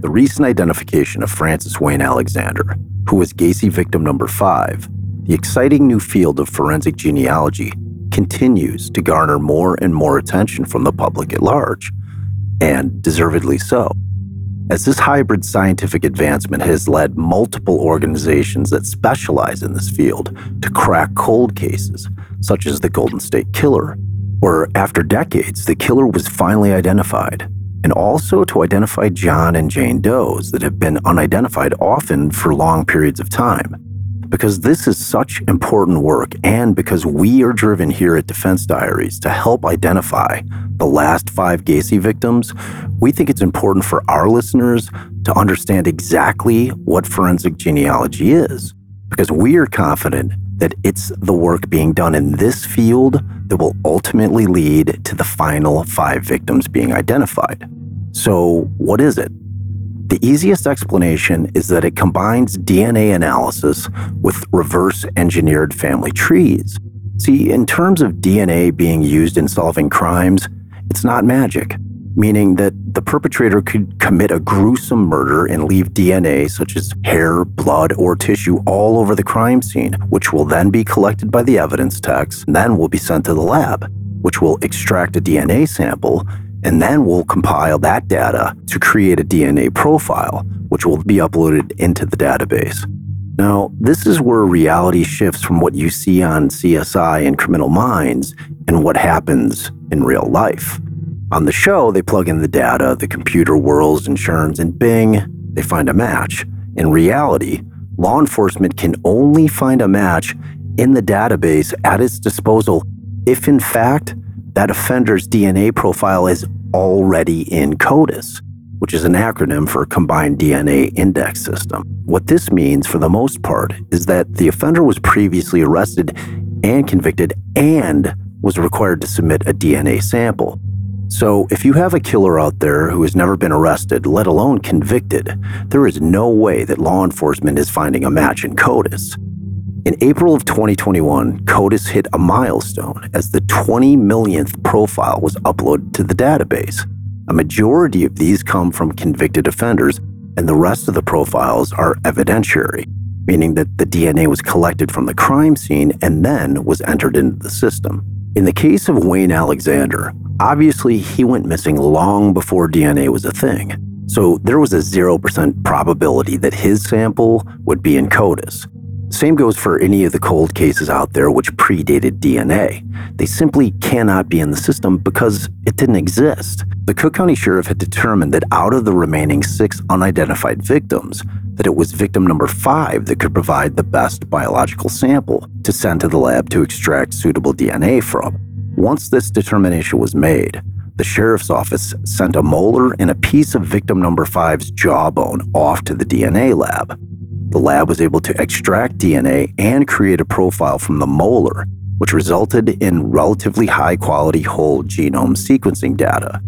the recent identification of Francis Wayne Alexander, who was Gacy victim number five, the exciting new field of forensic genealogy continues to garner more and more attention from the public at large, and deservedly so. As this hybrid scientific advancement has led multiple organizations that specialize in this field to crack cold cases, such as the Golden State Killer, where after decades the killer was finally identified, and also to identify John and Jane Does that have been unidentified often for long periods of time. Because this is such important work and because we are driven here at Defense Diaries to help identify the last five Gacy victims, we think it's important for our listeners to understand exactly what forensic genealogy is because we are confident that it's the work being done in this field that will ultimately lead to the final five victims being identified. So, what is it? The easiest explanation is that it combines DNA analysis with reverse engineered family trees. See, in terms of DNA being used in solving crimes, it's not magic, meaning that the perpetrator could commit a gruesome murder and leave DNA, such as hair, blood, or tissue, all over the crime scene, which will then be collected by the evidence techs, then will be sent to the lab, which will extract a DNA sample and then we'll compile that data to create a DNA profile, which will be uploaded into the database. Now, this is where reality shifts from what you see on CSI and Criminal Minds and what happens in real life. On the show, they plug in the data, the computer whirls and churns, and bing, they find a match. In reality, law enforcement can only find a match in the database at its disposal if, in fact, that offender's DNA profile is already in CODIS, which is an acronym for Combined DNA Index System. What this means, for the most part, is that the offender was previously arrested and convicted and was required to submit a DNA sample. So, if you have a killer out there who has never been arrested, let alone convicted, there is no way that law enforcement is finding a match in CODIS. In April of 2021, CODIS hit a milestone as the 20 millionth profile was uploaded to the database. A majority of these come from convicted offenders, and the rest of the profiles are evidentiary, meaning that the DNA was collected from the crime scene and then was entered into the system. In the case of Wayne Alexander, obviously he went missing long before DNA was a thing. So there was a 0% probability that his sample would be in CODIS. Same goes for any of the cold cases out there which predated DNA. They simply cannot be in the system because it didn't exist. The Cook County Sheriff had determined that out of the remaining six unidentified victims, that it was victim number five that could provide the best biological sample to send to the lab to extract suitable DNA from. Once this determination was made, the sheriff's office sent a molar and a piece of victim number five's jawbone off to the DNA lab. The lab was able to extract DNA and create a profile from the molar, which resulted in relatively high quality whole genome sequencing data.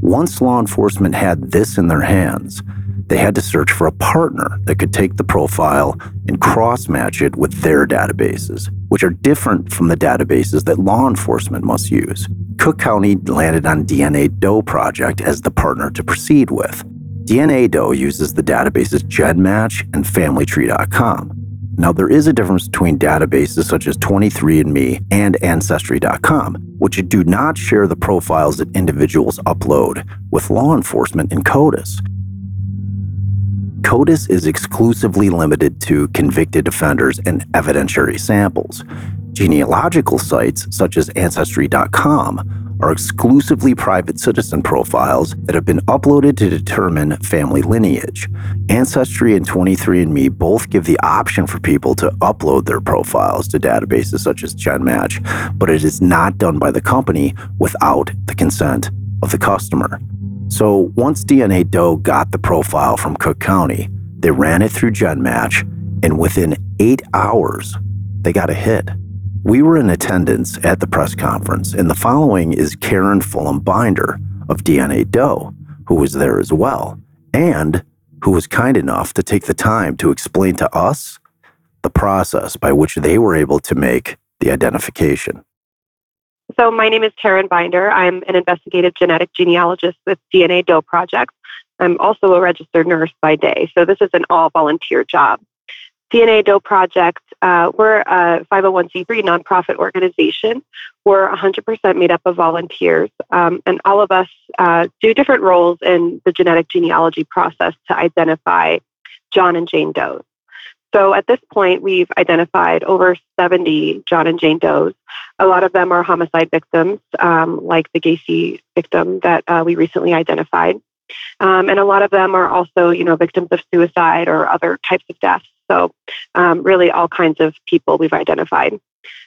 Once law enforcement had this in their hands, they had to search for a partner that could take the profile and cross match it with their databases, which are different from the databases that law enforcement must use. Cook County landed on DNA Doe Project as the partner to proceed with. DNA Doe uses the databases GEDmatch and FamilyTree.com. Now, there is a difference between databases such as 23andMe and Ancestry.com, which do not share the profiles that individuals upload with law enforcement in CODIS. CODIS is exclusively limited to convicted offenders and evidentiary samples. Genealogical sites such as Ancestry.com are exclusively private citizen profiles that have been uploaded to determine family lineage. Ancestry and 23andMe both give the option for people to upload their profiles to databases such as GEDmatch, but it is not done by the company without the consent of the customer. So once DNA Doe got the profile from Cook County, they ran it through GEDmatch, and within eight hours, they got a hit. We were in attendance at the press conference, and the following is Cairenn Fulham Binder of DNA Doe, who was there as well, and who was kind enough to take the time to explain to us the process by which they were able to make the identification. So, my name is Cairenn Binder. I'm an investigative genetic genealogist with DNA Doe Project. I'm also a registered nurse by day. So this is an all volunteer job. DNA Doe Project, uh, we're a 501c3 nonprofit organization. We're 100% made up of volunteers, um, and all of us uh, do different roles in the genetic genealogy process to identify John and Jane Does. So at this point, we've identified over 70 John and Jane Does. A lot of them are homicide victims, um, like the Gacy victim that uh, we recently identified. Um, and a lot of them are also, you know, victims of suicide or other types of deaths. So, um, really, all kinds of people we've identified.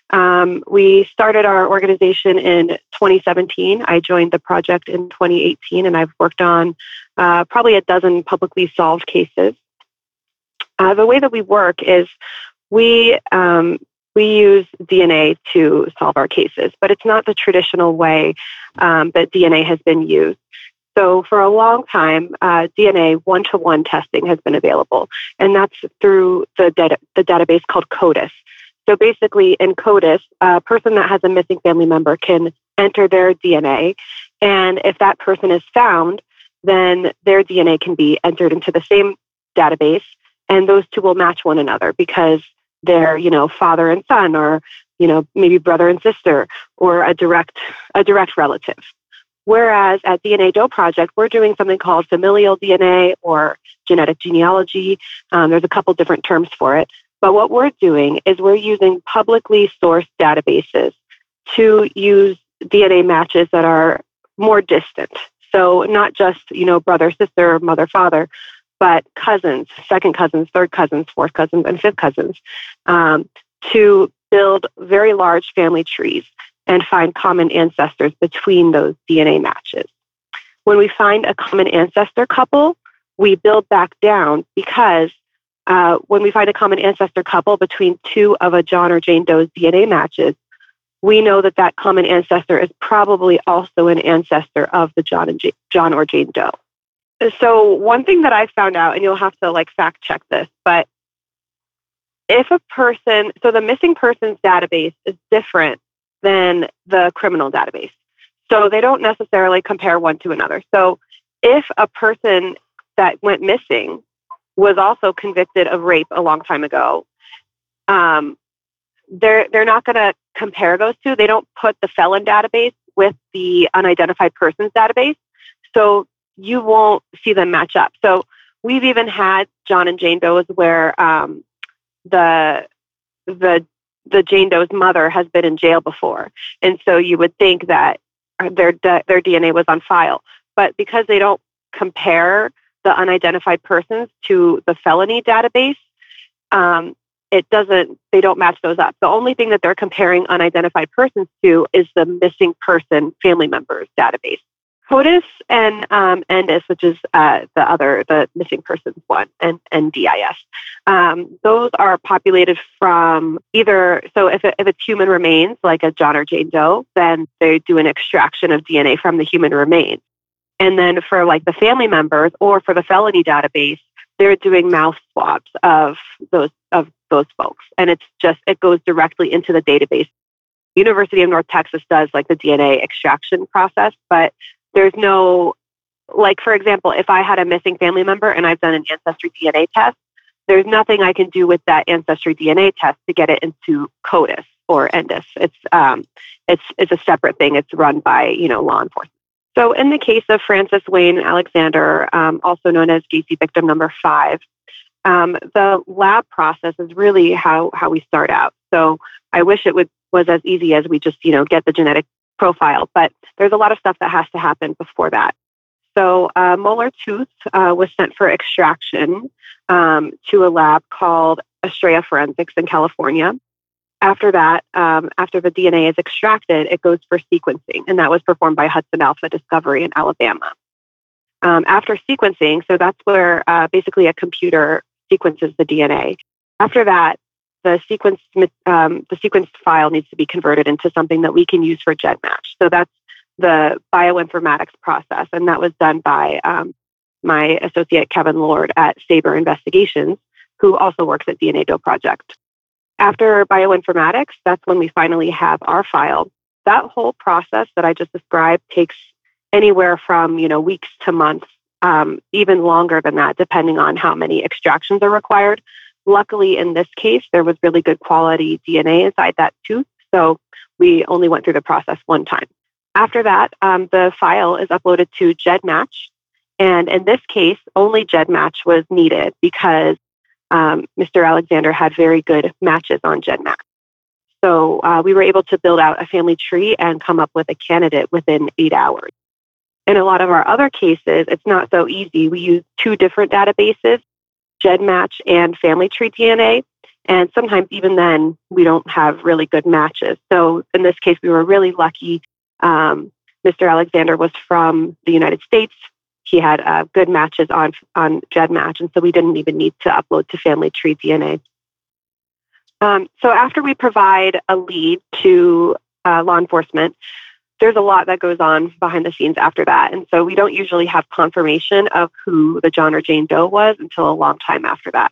Um, we started our organization in 2017. I joined the project in 2018, and I've worked on uh, probably a dozen publicly solved cases. Uh, the way that we work is we um, we use DNA to solve our cases, but it's not the traditional way um, that DNA has been used. So, for a long time, uh, DNA one to one testing has been available, and that's through the, data, the database called CODIS. So, basically, in CODIS, a person that has a missing family member can enter their DNA, and if that person is found, then their DNA can be entered into the same database, and those two will match one another because they're, you know, father and son, or you know, maybe brother and sister, or a direct a direct relative. Whereas at DNA Doe Project, we're doing something called familial DNA or genetic genealogy. Um, there's a couple different terms for it. But what we're doing is we're using publicly sourced databases to use DNA matches that are more distant. So not just, you know, brother, sister, mother, father, but cousins, second cousins, third cousins, fourth cousins, and fifth cousins um, to build very large family trees and find common ancestors between those DNA matches. When we find a common ancestor couple, we build back down because uh, when we find a common ancestor couple between two of a John or Jane Doe's DNA matches, we know that that common ancestor is probably also an ancestor of the John and Jane, John or Jane Doe. So one thing that I found out, and you'll have to like fact check this, but if a person, so the missing persons database is different than the criminal database. So they don't necessarily compare one to another. So if a person that went missing was also convicted of rape a long time ago, um, they're they're not going to compare those two. They don't put the felon database with the unidentified persons database, so you won't see them match up. So we've even had John and Jane Doe's where um, the the the Jane Doe's mother has been in jail before, and so you would think that their their DNA was on file. But because they don't compare the unidentified persons to the felony database, um, it doesn't. They don't match those up. The only thing that they're comparing unidentified persons to is the missing person family members database. CODIS and um, ENDIS, which is uh, the other, the missing persons one, and NDIS. Um, those are populated from either, so if, it, if it's human remains, like a John or Jane Doe, then they do an extraction of DNA from the human remains. And then for like the family members or for the felony database, they're doing mouth swabs of those of those folks, and it's just it goes directly into the database. University of North Texas does like the DNA extraction process, but there's no, like, for example, if I had a missing family member and I've done an ancestry DNA test, there's nothing I can do with that ancestry DNA test to get it into CODIS or ENDIS. It's, um, it's, it's a separate thing. It's run by, you know, law enforcement. So in the case of Francis Wayne Alexander, um, also known as Gacy victim number five, um, the lab process is really how, how we start out. So I wish it would, was as easy as we just, you know, get the genetic profile, but there's a lot of stuff that has to happen before that. So, uh, molar tooth uh, was sent for extraction um, to a lab called Astrea Forensics in California. After that, um, after the DNA is extracted, it goes for sequencing, and that was performed by Hudson Alpha Discovery in Alabama. Um, after sequencing, so that's where uh, basically a computer sequences the DNA. After that, the sequence um, the sequenced file needs to be converted into something that we can use for GEDmatch. So that's the bioinformatics process, and that was done by um, my associate Kevin Lord at Saber Investigations, who also works at DNA Doe Project. After bioinformatics, that's when we finally have our file. That whole process that I just described takes anywhere from you know weeks to months um, even longer than that, depending on how many extractions are required. Luckily, in this case, there was really good quality DNA inside that tooth, so we only went through the process one time. After that, um, the file is uploaded to GEDmatch, and in this case, only GEDmatch was needed because um, Mr. Alexander had very good matches on GEDmatch. So uh, we were able to build out a family tree and come up with a candidate within eight hours. In a lot of our other cases, it's not so easy. We use two different databases, GEDmatch and Family Tree DNA. And sometimes even then, we don't have really good matches. So in this case, we were really lucky. Um, Mr. Alexander was from the United States. He had uh, good matches on on GEDmatch, and so we didn't even need to upload to Family Tree DNA. Um, so after we provide a lead to uh, law enforcement, there's a lot that goes on behind the scenes after that. And so we don't usually have confirmation of who the John or Jane Doe was until a long time after that.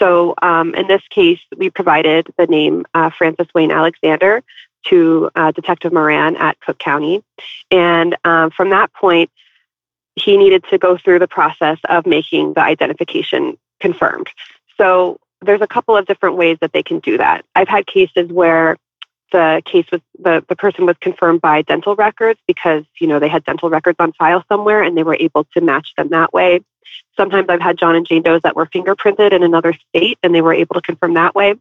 So um, in this case, we provided the name uh, Francis Wayne Alexander to uh, Detective Moran at Cook County. And um, from that point, he needed to go through the process of making the identification confirmed. So there's a couple of different ways that they can do that. I've had cases where the case was the, the person was confirmed by dental records because you know they had dental records on file somewhere and they were able to match them that way. Sometimes i've had john and jane does that were fingerprinted in another state and they were able to confirm that way.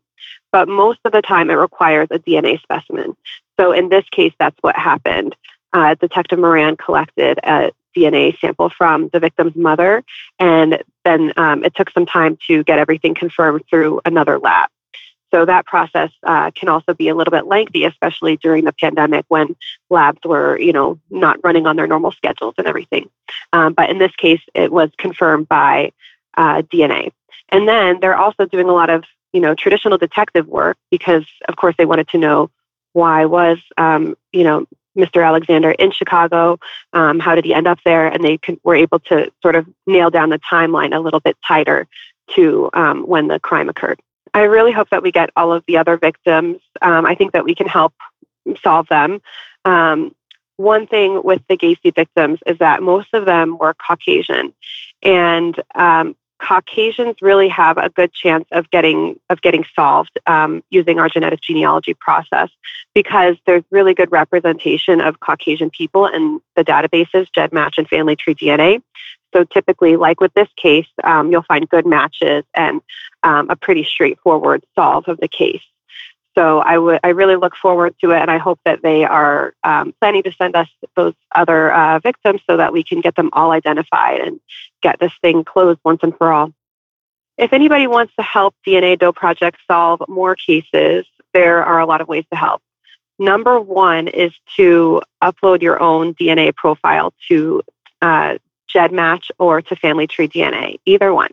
But most of the time it requires a dna specimen. So in this case that's what happened. Uh, detective moran collected a DNA sample from the victim's mother, and then um, it took some time to get everything confirmed through another lab. So that process uh, can also be a little bit lengthy, especially during the pandemic when labs were, you know, not running on their normal schedules and everything. Um, but in this case, it was confirmed by uh, DNA. And then they're also doing a lot of, you know, traditional detective work because, of course, they wanted to know why was, um, you know, Mr. Alexander in Chicago? Um, how did he end up there? And they were able to sort of nail down the timeline a little bit tighter to um, when the crime occurred. I really hope that we get all of the other victims. Um, I think that we can help solve them. Um, one thing with the Gacy victims is that most of them were Caucasian, and um, Caucasians really have a good chance of getting of getting solved um, using our genetic genealogy process because there's really good representation of Caucasian people in the databases GEDmatch and Family Tree DNA. So typically, like with this case, um, you'll find good matches and um, a pretty straightforward solve of the case. So I would, I really look forward to it, and I hope that they are um, planning to send us those other uh, victims so that we can get them all identified and get this thing closed once and for all. If anybody wants to help DNA Doe Project solve more cases, there are a lot of ways to help. Number one is to upload your own DNA profile to uh, GEDmatch or to Family Tree DNA, either one.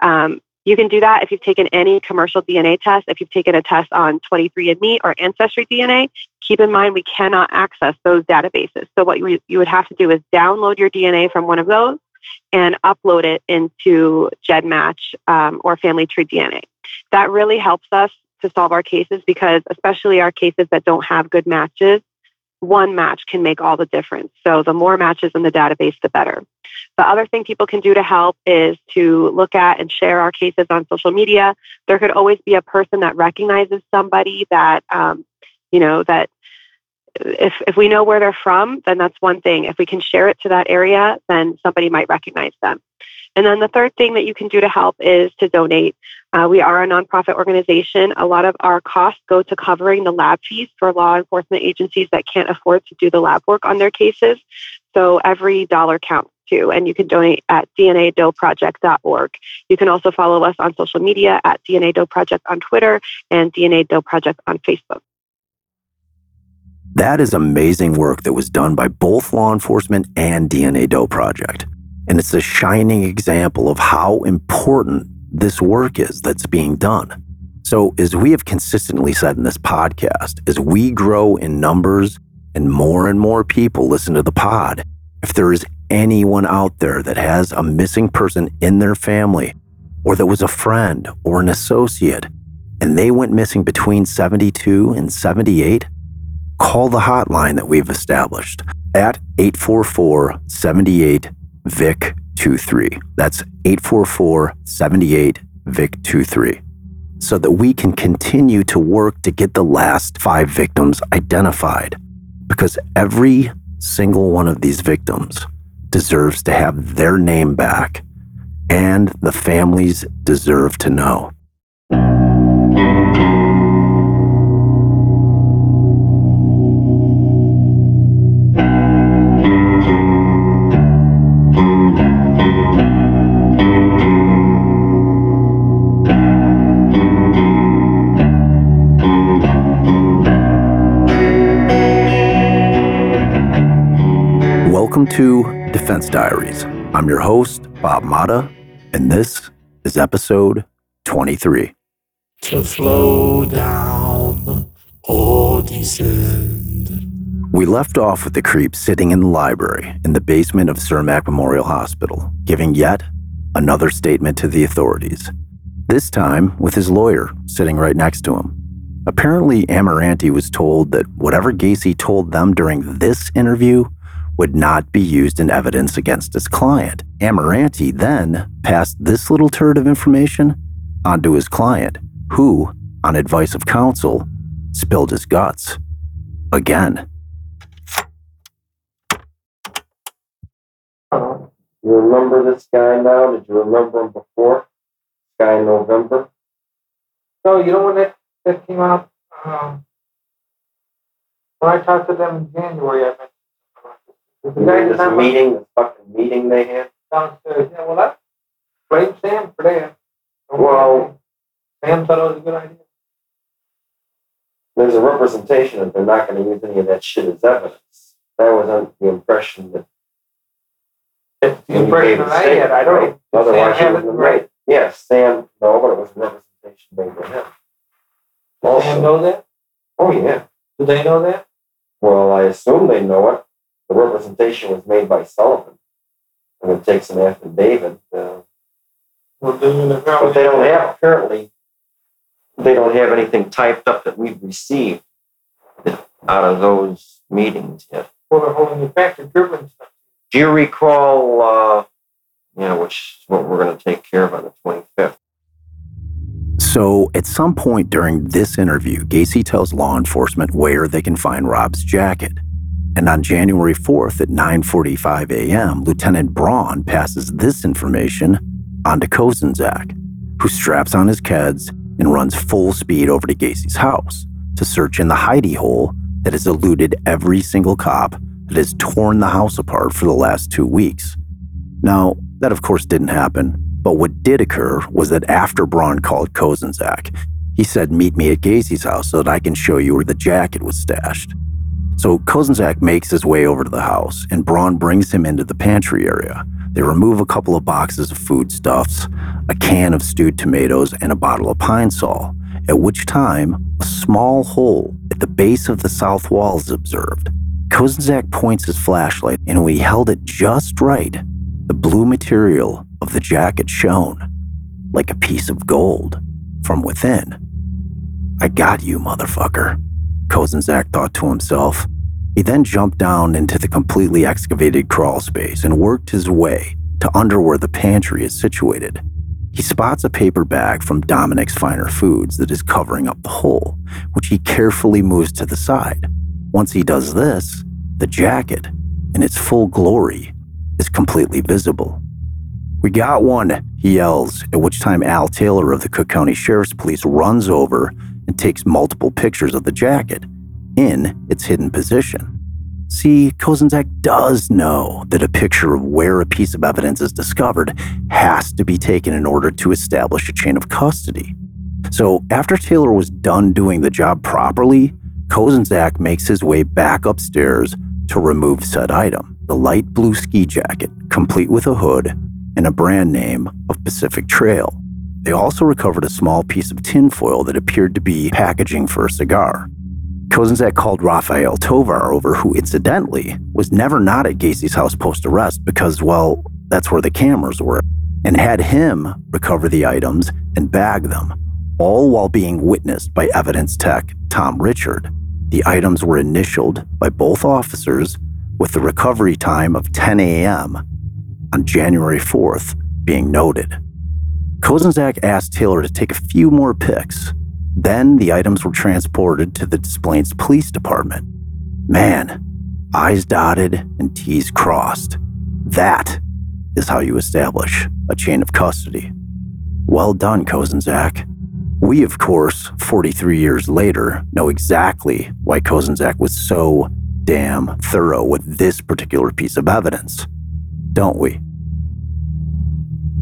Um, you can do that if you've taken any commercial DNA test. If you've taken a test on 23andMe or Ancestry DNA, keep in mind we cannot access those databases. So what you, you would have to do is download your DNA from one of those and upload it into GEDmatch um, or Family Tree DNA. That really helps us to solve our cases because, especially our cases that don't have good matches, one match can make all the difference. So the more matches in the database, the better. The other thing people can do to help is to look at and share our cases on social media. There could always be a person that recognizes somebody that, um, you know, that if, if we know where they're from, then that's one thing. If we can share it to that area, then somebody might recognize them. And then the third thing that you can do to help is to donate. Uh, we are a nonprofit organization. A lot of our costs go to covering the lab fees for law enforcement agencies that can't afford to do the lab work on their cases. So every dollar counts too, and you can donate at dnadoeproject.org. You can also follow us on social media at DNA Doe Project on Twitter and DNA Doe Project on Facebook. That is amazing work that was done by both law enforcement and DNA Doe Project. And it's a shining example of how important this work is that's being done. So, as we have consistently said in this podcast, as we grow in numbers and more and more people listen to the pod, if there is anyone out there that has a missing person in their family, or that was a friend or an associate, and they went missing between 72 and 78, call the hotline that we've established at 844 78 Vic 23. That's 844 78 VIC 23. So that we can continue to work to get the last five victims identified. Because every single one of these victims deserves to have their name back, and the families deserve to know. Welcome to Defense Diaries. I'm your host, Bob Mata, and this is episode 23. To slow down or descend. We left off with the creep sitting in the library in the basement of Cermak Memorial Hospital, giving yet another statement to the authorities. This time with his lawyer sitting right next to him. Apparently, Amirante was told that whatever Gacy told them during this interview would not be used in evidence against his client. Amirante then passed this little turd of information onto his client, who, on advice of counsel, spilled his guts. Again. You remember this guy now? Did you remember him before? This guy in November? No, you know when that, that came out? Um, when I talked to them in January, I mentioned about this. The You guy mean this not meeting, this fucking meeting they had? downstairs. Yeah, well, that blame Sam for that. Well- Sam thought it was a good idea. There's a representation that they're not going to use any of that shit as evidence. That was under the impression that. It's the impression that I had. I don't. right? Otherwise, Sam have it right? Yes, Sam, no, but it was a representation made to him. Sam Also, know that? oh yeah. Do they know that? Well, I assume they know it. The representation was made by Sullivan. And it takes an affidavit. Uh, Well, then the But they don't have, apparently, they don't have anything typed up that we've received that- out of those meetings yet. Well, they're holding it back. They're dribbling stuff. Do you recall, uh, you know, which is what we're going to take care of on the 25th? So, at some point during this interview, Gacy tells law enforcement where they can find Rob's jacket. And on January 4th at 9:45 a.m., Lieutenant Braun passes this information on to Kozenczak, who straps on his keds and runs full speed over to Gacy's house to search in the hidey hole that has eluded every single cop that has torn the house apart for the last two weeks. Now, that of course didn't happen, but what did occur was that after Braun called Kozenczak, he said, Meet me at Gacy's house so that I can show you where the jacket was stashed. So Kozenczak makes his way over to the house, and Braun brings him into the pantry area. They remove a couple of boxes of foodstuffs, a can of stewed tomatoes, and a bottle of pine sol, at which time a small hole at the base of the south wall is observed. Kozenczak points his flashlight, and when he held it just right, the blue material of the jacket shone like a piece of gold from within. I got you, motherfucker, Kozenczak thought to himself. He then jumped down into the completely excavated crawl space and worked his way to under where the pantry is situated. He spots a paper bag from Dominick's Finer Foods that is covering up the hole, which he carefully moves to the side. Once he does this, the jacket, in its full glory, is completely visible. We got one, he yells, at which time Al Taylor of the Cook County Sheriff's Police runs over and takes multiple pictures of the jacket in its hidden position. See, Kozenczak does know that a picture of where a piece of evidence is discovered has to be taken in order to establish a chain of custody. So, after Taylor was done doing the job properly, Kozenczak makes his way back upstairs to remove said item the light blue ski jacket, complete with a hood and a brand name of Pacific Trail. They also recovered a small piece of tinfoil that appeared to be packaging for a cigar. Kozenczak called Rafael Tovar over, who incidentally was never not at Gacy's house post arrest because, well, that's where the cameras were, and had him recover the items and bag them, all while being witnessed by evidence tech Tom Richard. The items were initialed by both officers with the recovery time of 10 a.m. on January 4th being noted. Kozenczak asked Taylor to take a few more pics. Then the items were transported to the Des Plaines Police Department. Man, I's dotted and T's crossed. That is how you establish a chain of custody. Well done, Kozenczak. We, of course, 43 years later, know exactly why Kozenczak was so damn thorough with this particular piece of evidence, don't we?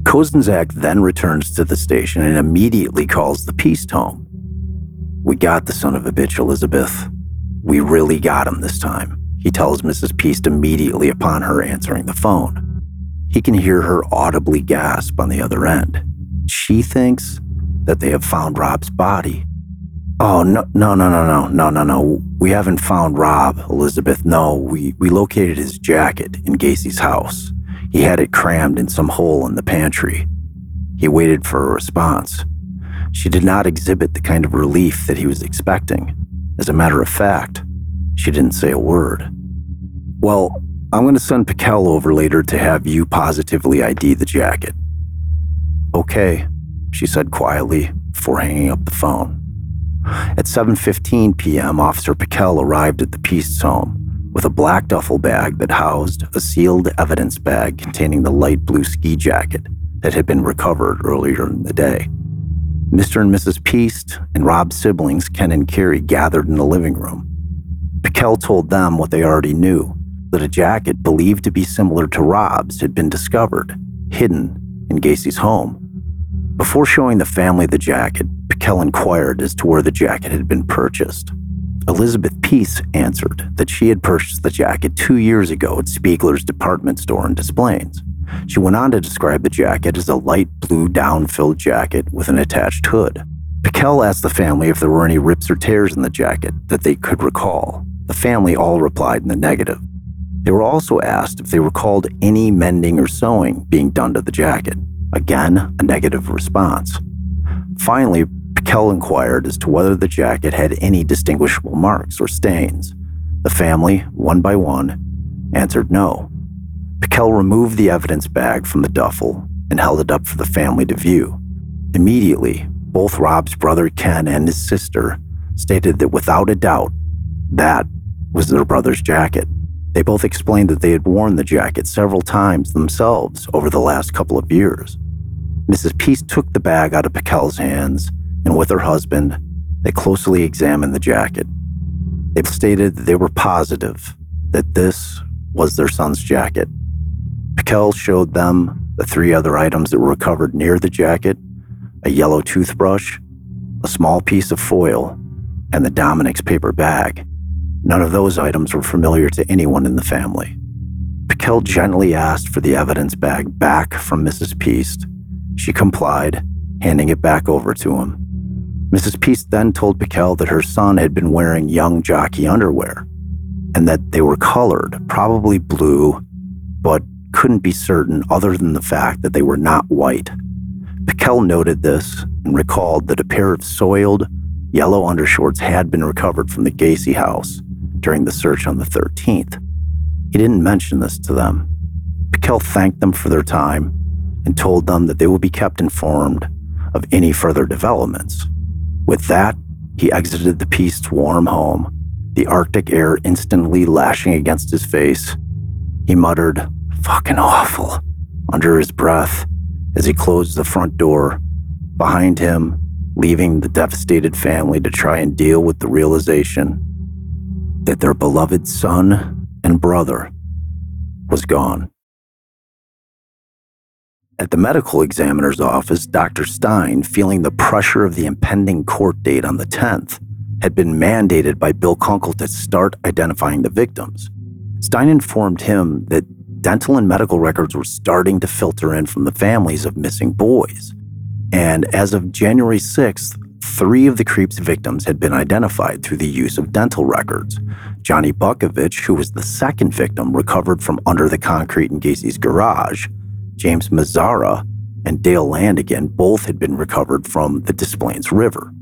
Kozenczak then returns to the station and immediately calls the Piest home. We got the son of a bitch, Elizabeth. We really got him this time, he tells Mrs. Piest immediately upon her answering the phone. He can hear her audibly gasp on the other end. She thinks that they have found Rob's body. Oh, no, no, no, no, no, no, no, no. We haven't found Rob, Elizabeth. No, we, we located his jacket in Gacy's house. He had it crammed in some hole in the pantry. He waited for a response. She did not exhibit the kind of relief that he was expecting. As a matter of fact, she didn't say a word. Well, I'm going to send Pikel over later to have you positively ID the jacket. Okay, she said quietly before hanging up the phone. At 7:15 p.m., Officer Pikel arrived at the Piest's home with a black duffel bag that housed a sealed evidence bag containing the light blue ski jacket that had been recovered earlier in the day. Mr. and Mrs. Piest and Rob's siblings, Ken and Carrie, gathered in the living room. Pikel told them what they already knew that a jacket believed to be similar to Rob's had been discovered, hidden in Gacy's home. Before showing the family the jacket, Pikel inquired as to where the jacket had been purchased. Elizabeth Piest answered that she had purchased the jacket two years ago at Spiegler's department store in Des Plaines. She went on to describe the jacket as a light blue down filled jacket with an attached hood. Pikel asked the family if there were any rips or tears in the jacket that they could recall. The family all replied in the negative. They were also asked if they recalled any mending or sewing being done to the jacket. Again, a negative response. Finally, Pikel inquired as to whether the jacket had any distinguishable marks or stains. The family, one by one, answered no. Pikel removed the evidence bag from the duffel and held it up for the family to view. Immediately, both Rob's brother Ken and his sister stated that without a doubt, that was their brother's jacket. They both explained that they had worn the jacket several times themselves over the last couple of years. Mrs. Piest took the bag out of Pikel's hands, and with her husband, they closely examined the jacket. They stated they were positive that this was their son's jacket. Pikel showed them the three other items that were recovered near the jacket a yellow toothbrush, a small piece of foil, and the Dominick's paper bag. None of those items were familiar to anyone in the family. Pikel gently asked for the evidence bag back from Mrs. Piest. She complied, handing it back over to him. Mrs. Piest then told Pikel that her son had been wearing young jockey underwear and that they were colored, probably blue, but couldn't be certain other than the fact that they were not white. Pikel noted this and recalled that a pair of soiled, yellow undershorts had been recovered from the Gacy house during the search on the 13th. He didn't mention this to them. Pikel thanked them for their time and told them that they will be kept informed of any further developments. With that, he exited the Piest's warm home, the Arctic air instantly lashing against his face. He muttered, fucking awful, under his breath as he closed the front door behind him, leaving the devastated family to try and deal with the realization that their beloved son and brother was gone. At the medical examiner's office, Dr. Stein, feeling the pressure of the impending court date on the 10th, had been mandated by Bill Kunkle to start identifying the victims. Stein informed him that dental and medical records were starting to filter in from the families of missing boys. And as of January 6th, three of the creep's victims had been identified through the use of dental records. Johnny Butkovich, who was the second victim, recovered from under the concrete in Gacy's garage. James Mazzara and Dale Landingin both had been recovered from the Des Plaines River.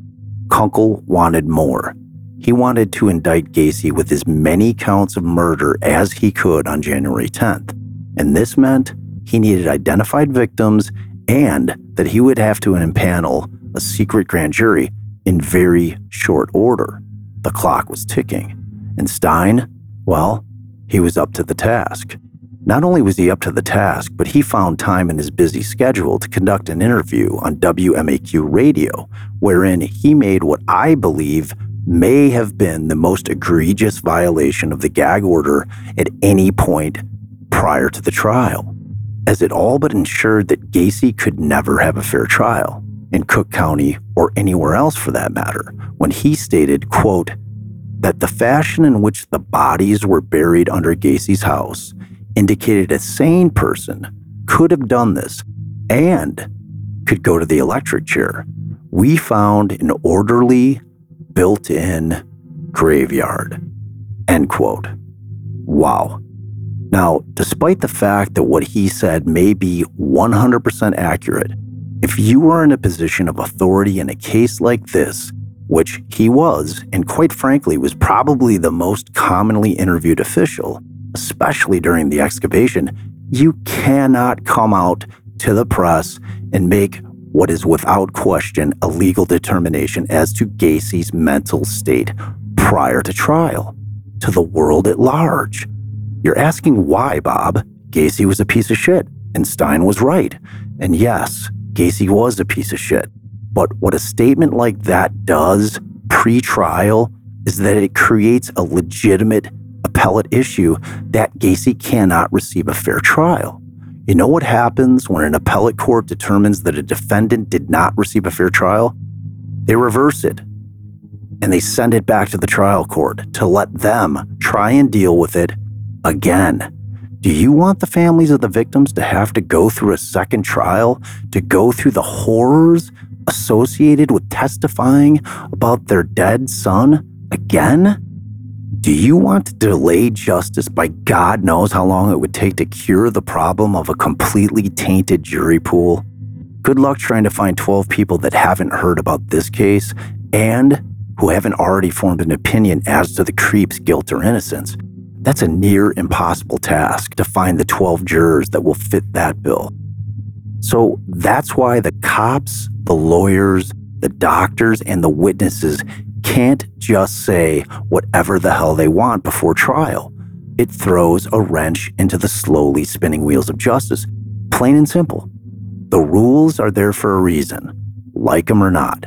Kunkle wanted more. He wanted to indict Gacy with as many counts of murder as he could on January 10th, and this meant he needed identified victims and that he would have to impanel a secret grand jury in very short order. The clock was ticking. And Stein, well, he was up to the task. Not only was he up to the task, but he found time in his busy schedule to conduct an interview on WMAQ radio, wherein he made what I believe may have been the most egregious violation of the gag order at any point prior to the trial, as it all but ensured that Gacy could never have a fair trial in Cook County or anywhere else for that matter, when he stated, quote, that the fashion in which the bodies were buried under Gacy's house indicated a sane person could have done this and could go to the electric chair. We found an orderly, built in graveyard. End quote. Wow. Now, despite the fact that what he said may be 100% accurate, if you are in a position of authority in a case like this, which he was, and quite frankly was probably the most commonly interviewed official, especially during the excavation, you cannot come out to the press and make what is without question a legal determination as to Gacy's mental state prior to trial to the world at large. You're asking why, Bob? Gacy was a piece of shit, and Stein was right. And yes, Gacy was a piece of shit. But what a statement like that does pre trial is that it creates a legitimate appellate issue that Gacy cannot receive a fair trial. You know what happens when an appellate court determines that a defendant did not receive a fair trial? They reverse it and they send it back to the trial court to let them try and deal with it again. Do you want the families of the victims to have to go through a second trial, to go through the horrors associated with testifying about their dead son again? Do you want to delay justice by God knows how long it would take to cure the problem of a completely tainted jury pool? Good luck trying to find 12 people that haven't heard about this case and who haven't already formed an opinion as to the creep's guilt or innocence. That's a near impossible task to find the 12 jurors that will fit that bill. So that's why the cops, the lawyers, the doctors, and the witnesses can't just say whatever the hell they want before trial. It throws a wrench into the slowly spinning wheels of justice. Plain and simple. The rules are there for a reason, like them or not.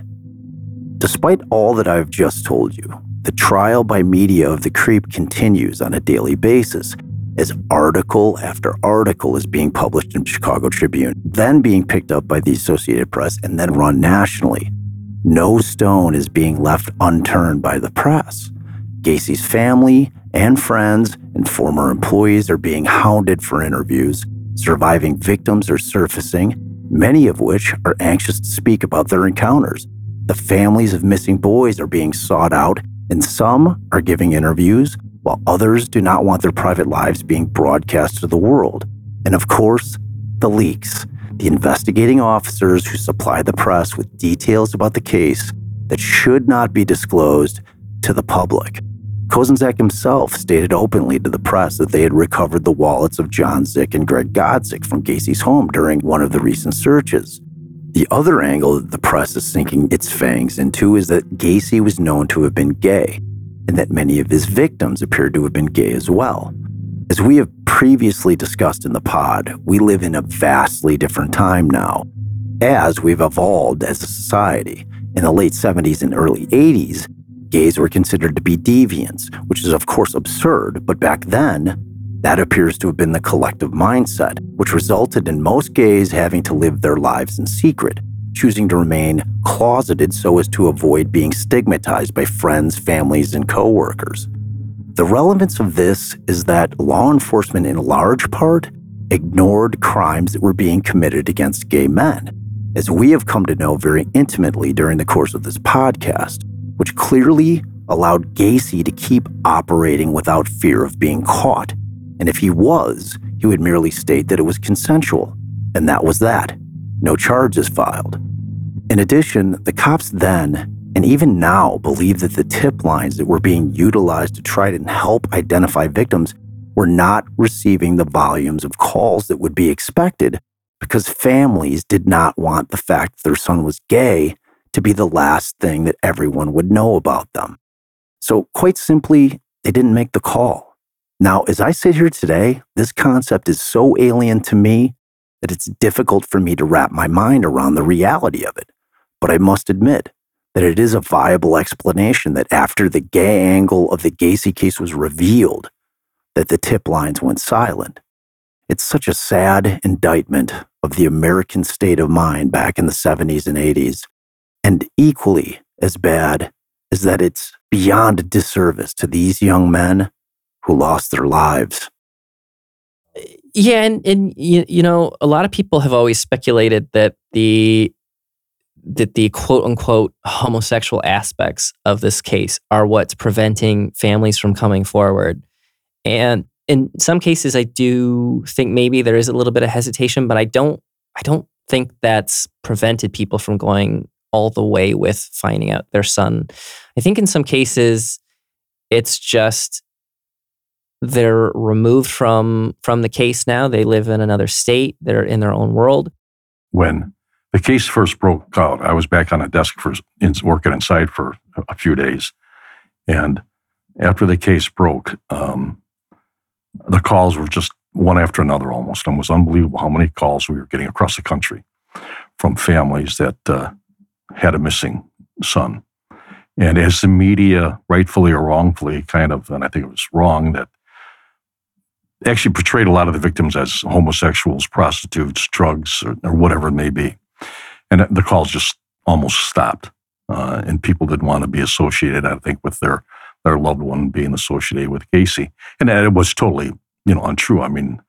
Despite all that I've just told you, the trial by media of the creep continues on a daily basis as article after article is being published in the Chicago Tribune, then being picked up by the Associated Press and then run nationally. No stone is being left unturned by the press. Gacy's family and friends and former employees are being hounded for interviews. Surviving victims are surfacing, many of which are anxious to speak about their encounters. The families of missing boys are being sought out, and some are giving interviews, while others do not want their private lives being broadcast to the world. And of course, the leaks the investigating officers who supply the press with details about the case that should not be disclosed to the public. Kozenczak himself stated openly to the press that they had recovered the wallets of John Szyc and Greg Godzik from Gacy's home during one of the recent searches. The other angle that the press is sinking its fangs into is that Gacy was known to have been gay, and that many of his victims appeared to have been gay as well. As we have previously discussed in the pod, we live in a vastly different time now. As we've evolved as a society, in the late 70s and early 80s, gays were considered to be deviants, which is of course absurd, but back then, that appears to have been the collective mindset, which resulted in most gays having to live their lives in secret, choosing to remain closeted so as to avoid being stigmatized by friends, families, and coworkers. The relevance of this is that law enforcement, in large part, ignored crimes that were being committed against gay men, as we have come to know very intimately during the course of this podcast, which clearly allowed Gacy to keep operating without fear of being caught. And if he was, he would merely state that it was consensual, and that was that. No charges filed. In addition, the cops then and even now believe that the tip lines that were being utilized to try and help identify victims were not receiving the volumes of calls that would be expected because families did not want the fact that their son was gay to be the last thing that everyone would know about them. So, quite simply, they didn't make the call. Now, as I sit here today, this concept is so alien to me that it's difficult for me to wrap my mind around the reality of it. But I must admit that it is a viable explanation that after the gay angle of the Gacy case was revealed, that the tip lines went silent. It's such a sad indictment of the American state of mind back in the 70s and 80s. And equally as bad is that it's beyond disservice to these young men who lost their lives. Yeah, and, and you, you know, a lot of people have always speculated that the that the quote unquote homosexual aspects of this case are what's preventing families from coming forward. And in some cases I do think maybe there is a little bit of hesitation, but I don't I don't think that's prevented people from going all the way with finding out their son. I think in some cases it's just they're removed from from the case now. They live in another state. They're in their own world. When the case first broke out, I was back on a desk for in, working inside for a few days, and after the case broke, um, the calls were just one after another almost. And it was unbelievable how many calls we were getting across the country from families that uh, had a missing son. And as the media, rightfully or wrongfully, kind of, and I think it was wrong, that actually portrayed a lot of the victims as homosexuals, prostitutes, drugs, or, or whatever it may be. And the calls just almost stopped. Uh, and people didn't want to be associated, I think, with their their loved one being associated with Gacy. And it was totally, you know, untrue. I mean,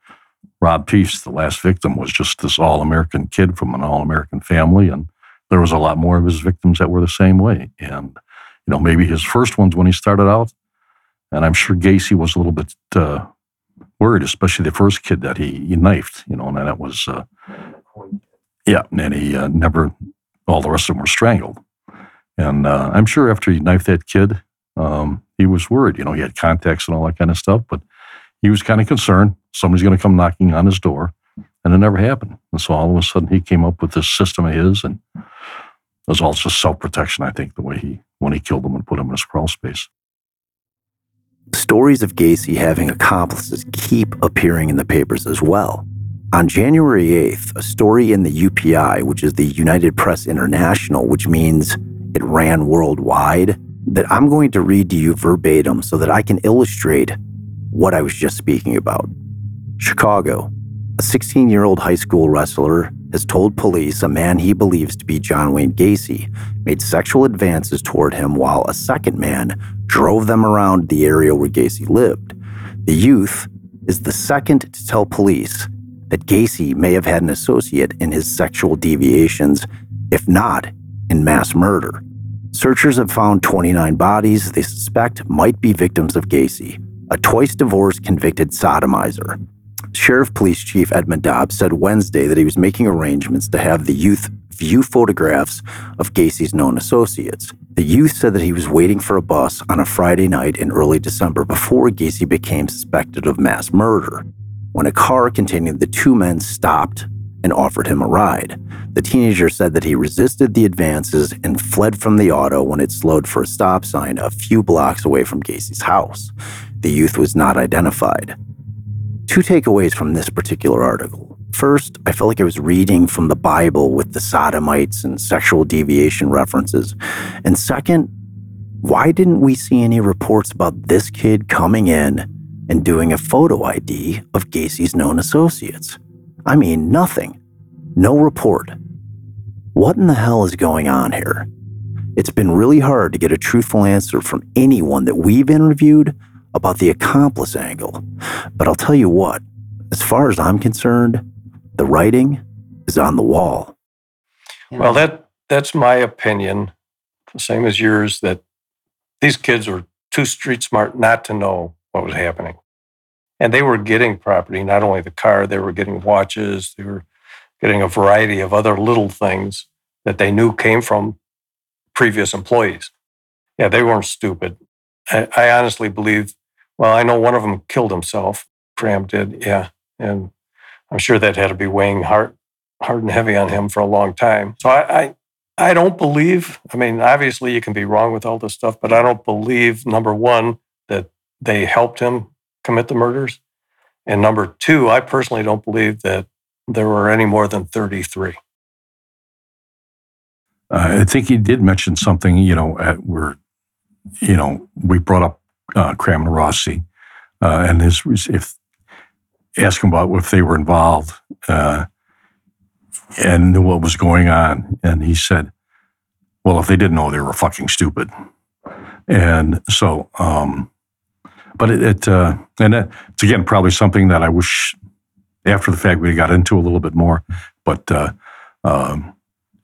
Rob Piest, the last victim, was just this all American kid from an all American family. And there was a lot more of his victims that were the same way. And, you know, maybe his first ones when he started out. And I'm sure Gacy was a little bit uh, worried, especially the first kid that he, he knifed, you know, and that was, uh, yeah, and he uh, never, all the rest of them were strangled. And uh, I'm sure after he knifed that kid, um, he was worried. You know, he had contacts and all that kind of stuff, but he was kind of concerned somebody's going to come knocking on his door. And it never happened. And so all of a sudden he came up with this system of his and it was just self protection, I think, the way he, when he killed him and put him in his crawl space. Stories of Gacy having accomplices keep appearing in the papers as well. On January 8th, a story in the UPI, which is the United Press International, which means it ran worldwide, that I'm going to read to you verbatim so that I can illustrate what I was just speaking about. Chicago. A 16 year old high school wrestler has told police a man he believes to be John Wayne Gacy made sexual advances toward him while a second man drove them around the area where Gacy lived. The youth is the second to tell police that Gacy may have had an associate in his sexual deviations, if not in mass murder. Searchers have found 29 bodies they suspect might be victims of Gacy, a twice divorced convicted sodomizer. Sheriff Police Chief Edmund Dobbs said Wednesday that he was making arrangements to have the youth view photographs of Gacy's known associates. The youth said that he was waiting for a bus on a Friday night in early December before Gacy became suspected of mass murder. When a car containing the two men stopped and offered him a ride. The teenager said that he resisted the advances and fled from the auto when it slowed for a stop sign a few blocks away from Gacy's house. The youth was not identified. Two takeaways from this particular article. First, I felt like I was reading from the Bible with the sodomites and sexual deviation references. And second, why didn't we see any reports about this kid coming in and doing a photo ID of Gacy's known associates? I mean, nothing. No report. What in the hell is going on here? It's been really hard to get a truthful answer from anyone that we've interviewed about the accomplice angle. But I'll tell you what, as far as I'm concerned, the writing is on the wall. Well, that that's my opinion, the same as yours, that these kids were too street smart not to know what was happening. And they were getting property, not only the car, they were getting watches, they were getting a variety of other little things that they knew came from previous employees. Yeah, they weren't stupid. I, I honestly believe, well, I know one of them killed himself. Cram did, yeah. And I'm sure that had to be weighing hard, hard and heavy on him for a long time. So I, I, I don't believe. I mean, obviously you can be wrong with all this stuff, but I don't believe number one they helped him commit the murders, and number two, I personally don't believe that there were any more than 33. Uh, I think he did mention something, you know, at where, you know, we brought up uh, Cram and Rossi, uh, and his if ask him about if they were involved uh, and knew what was going on, and he said, "Well, if they didn't know, they were fucking stupid." And so, um, but it, it uh, and it's again probably something that I wish after the fact we got into a little bit more, but. Uh, um,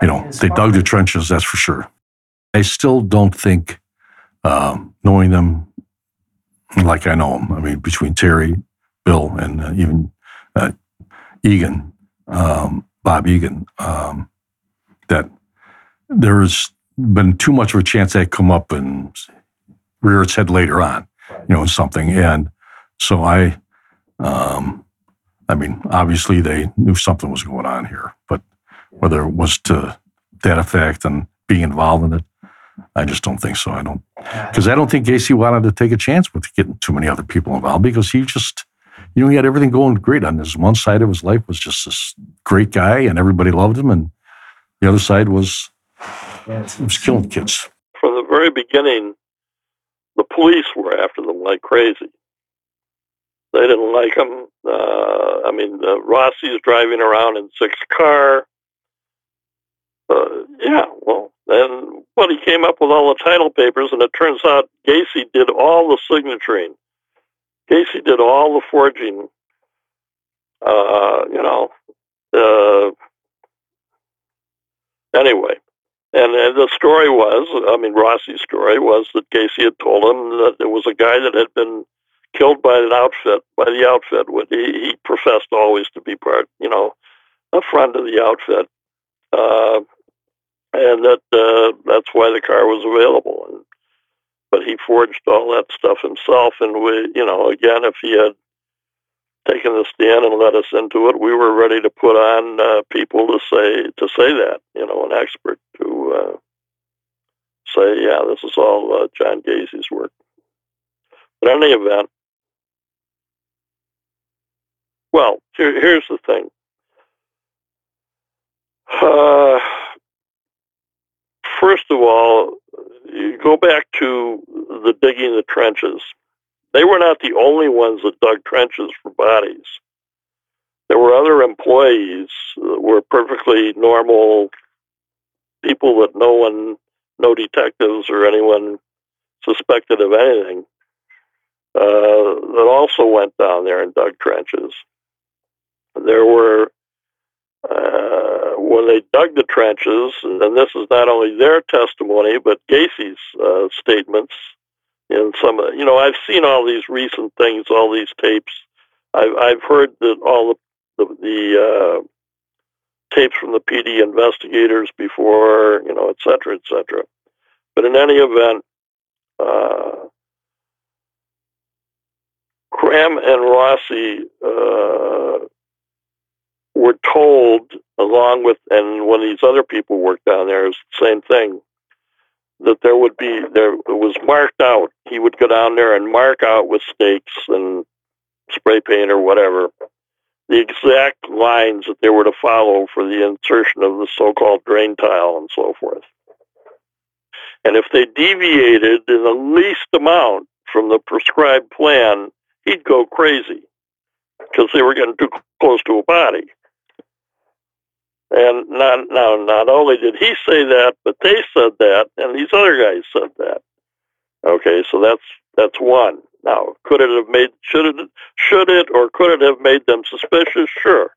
you know, they dug the trenches, that's for sure. I still don't think, um, knowing them like I know them, I mean, between Terry, Bill, and uh, even uh, Egan, um, Bob Egan, um, that there's been too much of a chance that come up and rear its head later on, you know, something. And so I, um, I mean, obviously they knew something was going on here, but whether it was to that effect and being involved in it. I just don't think so. I don't, because I don't think Gacy wanted to take a chance with getting too many other people involved because he just, you know, he had everything going great on his one side of his life was just this great guy and everybody loved him, and the other side was he was killing kids. From the very beginning, the police were after them like crazy. They didn't like him. Uh, I mean, uh, Rossi's driving around in Szyc's car. Uh, yeah, well, and but he came up with all the title papers, and it turns out Gacy did all the signaturing. Gacy did all the forging. Uh, you know, uh, anyway, and, the story was, I mean, Rossi's story was that Gacy had told him that there was a guy that had been killed by an outfit, by the outfit. He, he professed always to be part, you know, a friend of the outfit. Uh, and that uh, that's why the car was available. And but he forged all that stuff himself, and we, you know, again, if he had taken the stand and let us into it, we were ready to put on uh, people to say to say that, you know, an expert to uh, say, yeah, this is all uh, John Gacy's work. But in any event, well, here, here's the thing. Uh, first of all, you go back to the digging the trenches. They were not the only ones that dug trenches for bodies. There were other employees that were perfectly normal people that no one, no detectives or anyone suspected of anything, uh, that also went down there and dug trenches. There were uh, when they dug the trenches, and this is not only their testimony, but Gacy's uh, statements in some, you know, I've seen all these recent things, all these tapes. I've, I've heard that all the, the, the uh, tapes from the PD investigators before, you know, et cetera, et cetera. But in any event, uh, Cram and Rossi uh, were told, along with, and when these other people worked down there, it the same thing, that there would be, there was marked out. He would go down there and mark out with stakes and spray paint or whatever the exact lines that they were to follow for the insertion of the so called drain tile and so forth. And if they deviated in the least amount from the prescribed plan, he'd go crazy because they were getting too close to a body. And not now, not only did he say that, but they said that, and these other guys said that. Okay, so that's that's one. Now, could it have made should it should it or could it have made them suspicious? Sure.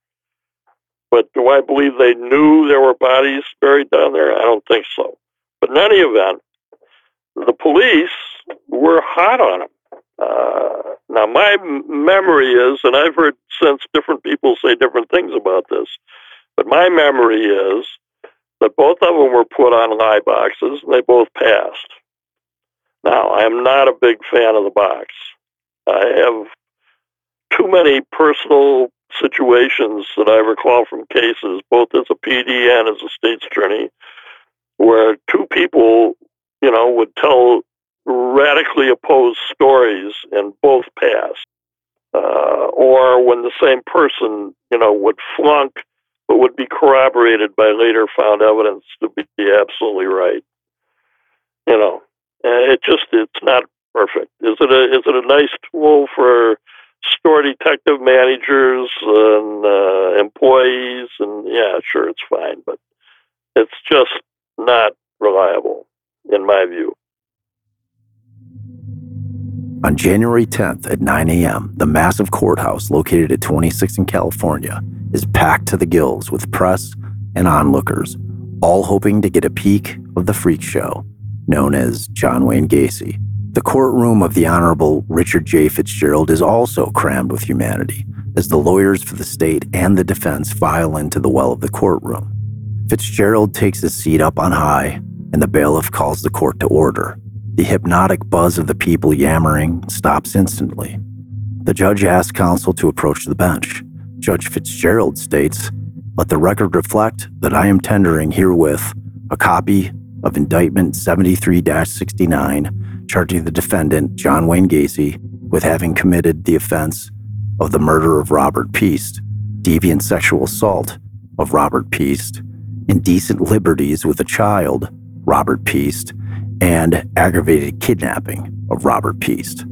But do I believe they knew there were bodies buried down there? I don't think so. But in any event, the police were hot on him. Uh, now, my memory is, and I've heard since different people say different things about this, but my memory is that both of them were put on lie boxes and they both passed. Now, I am not a big fan of the box. I have too many personal situations that I recall from cases, both as a PD and as a state's attorney, where two people, you know, would tell radically opposed stories and both passed. Uh, or when the same person, you know, would flunk but would be corroborated by later found evidence to be absolutely right. You know, it just it's not perfect. Is it a is it a nice tool for store detective managers and uh, employees? And yeah, sure, it's fine, but it's just not reliable in my view. On January 10th at 9 a.m., the massive courthouse located at 26 in California is packed to the gills with press and onlookers, all hoping to get a peek of the freak show known as John Wayne Gacy. The courtroom of the Honorable Richard J. Fitzgerald is also crammed with humanity as the lawyers for the state and the defense file into the well of the courtroom. Fitzgerald takes his seat up on high, and the bailiff calls the court to order. The hypnotic buzz of the people yammering stops instantly. The judge asks counsel to approach the bench. Judge Fitzgerald states, Let the record reflect that I am tendering herewith a copy of Indictment 73 69, charging the defendant, John Wayne Gacy, with having committed the offense of the murder of Robert Piest, deviant sexual assault of Robert Piest, indecent liberties with a child, Robert Piest, and aggravated kidnapping of Robert Piest.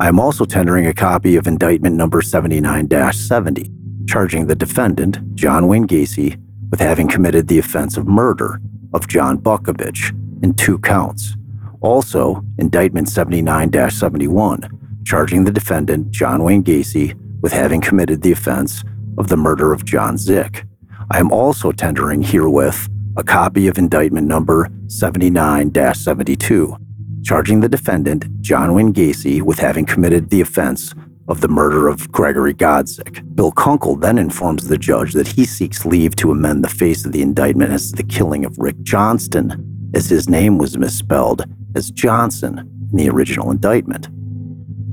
I am also tendering a copy of indictment number 79 70, charging the defendant, John Wayne Gacy, with having committed the offense of murder of John Butkovich in two counts. Also, indictment 79 71, charging the defendant, John Wayne Gacy, with having committed the offense of the murder of John Szyc. I am also tendering herewith a copy of indictment number 79 72, charging the defendant, John Wayne Gacy, with having committed the offense of the murder of Gregory Godzik. Bill Kunkle then informs the judge that he seeks leave to amend the face of the indictment as to the killing of Rick Johnston, as his name was misspelled as Johnson in the original indictment.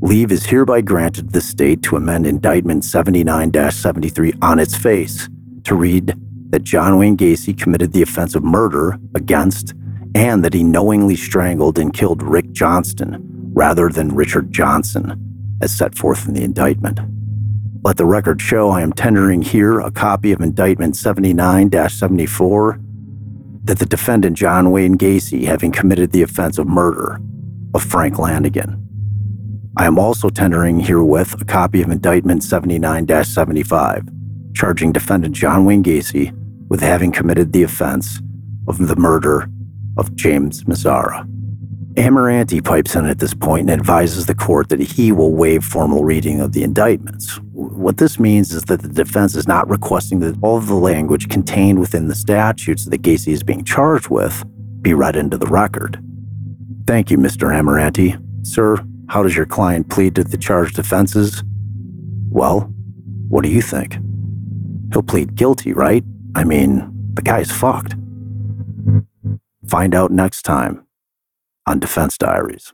Leave is hereby granted the state to amend indictment 79 73 on its face to read that John Wayne Gacy committed the offense of murder against and that he knowingly strangled and killed Rick Johnston rather than Richard Johnson, as set forth in the indictment. Let the record show I am tendering here a copy of Indictment 79 74 that the defendant John Wayne Gacy, having committed the offense of murder of Frank Landingin. I am also tendering herewith a copy of Indictment 79 75, charging defendant John Wayne Gacy with having committed the offense of the murder of James Mazzara. Amirante pipes in at this point and advises the court that he will waive formal reading of the indictments. What this means is that the defense is not requesting that all of the language contained within the statutes that Gacy is being charged with be read into the record. Thank you, Mr. Amirante. Sir, how does your client plead to the charged offenses? Well, what do you think? He'll plead guilty, right? I mean, the guy's fucked. Find out next time on Defense Diaries.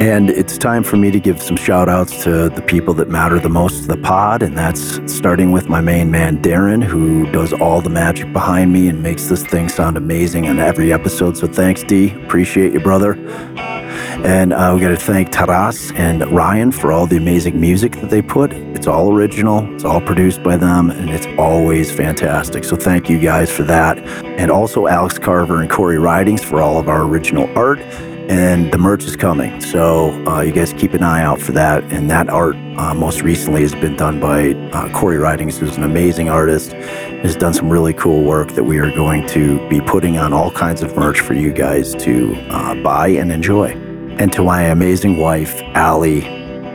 And it's time for me to give some shout outs to the people that matter the most to the pod. And that's starting with my main man, Darren, who does all the magic behind me and makes this thing sound amazing on every episode. So thanks, D. Appreciate you, brother. And uh, we got to thank Taras and Ryan for all the amazing music that they put. It's all original, it's all produced by them, and it's always fantastic. So thank you guys for that. And also Alex Carver and Corey Ridings for all of our original art. And the merch is coming. So uh, you guys keep an eye out for that. And that art uh, most recently has been done by uh, Corey Ridings, who's an amazing artist, has done some really cool work that we are going to be putting on all kinds of merch for you guys to uh, buy and enjoy and to my amazing wife, Allie,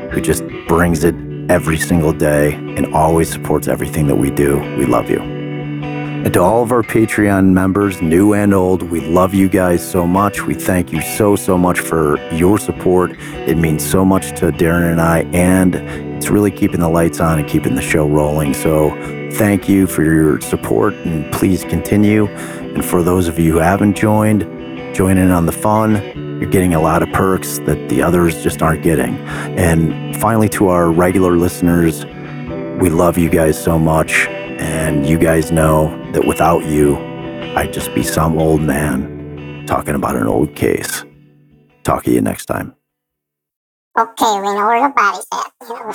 who just brings it every single day and always supports everything that we do. We love you. And to all of our Patreon members, new and old, we love you guys so much. We thank you so, so much for your support. It means so much to Darren and I, and it's really keeping the lights on and keeping the show rolling. So thank you for your support and please continue. And for those of you who haven't joined, join in on the fun You're getting a lot of perks that the others just aren't getting. And finally, to our regular listeners, we love you guys so much. And you guys know that without you, I'd just be some old man talking about an old case. Talk to you next time. Okay, we know where the body's at. You know,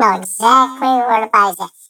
know exactly where the body's at.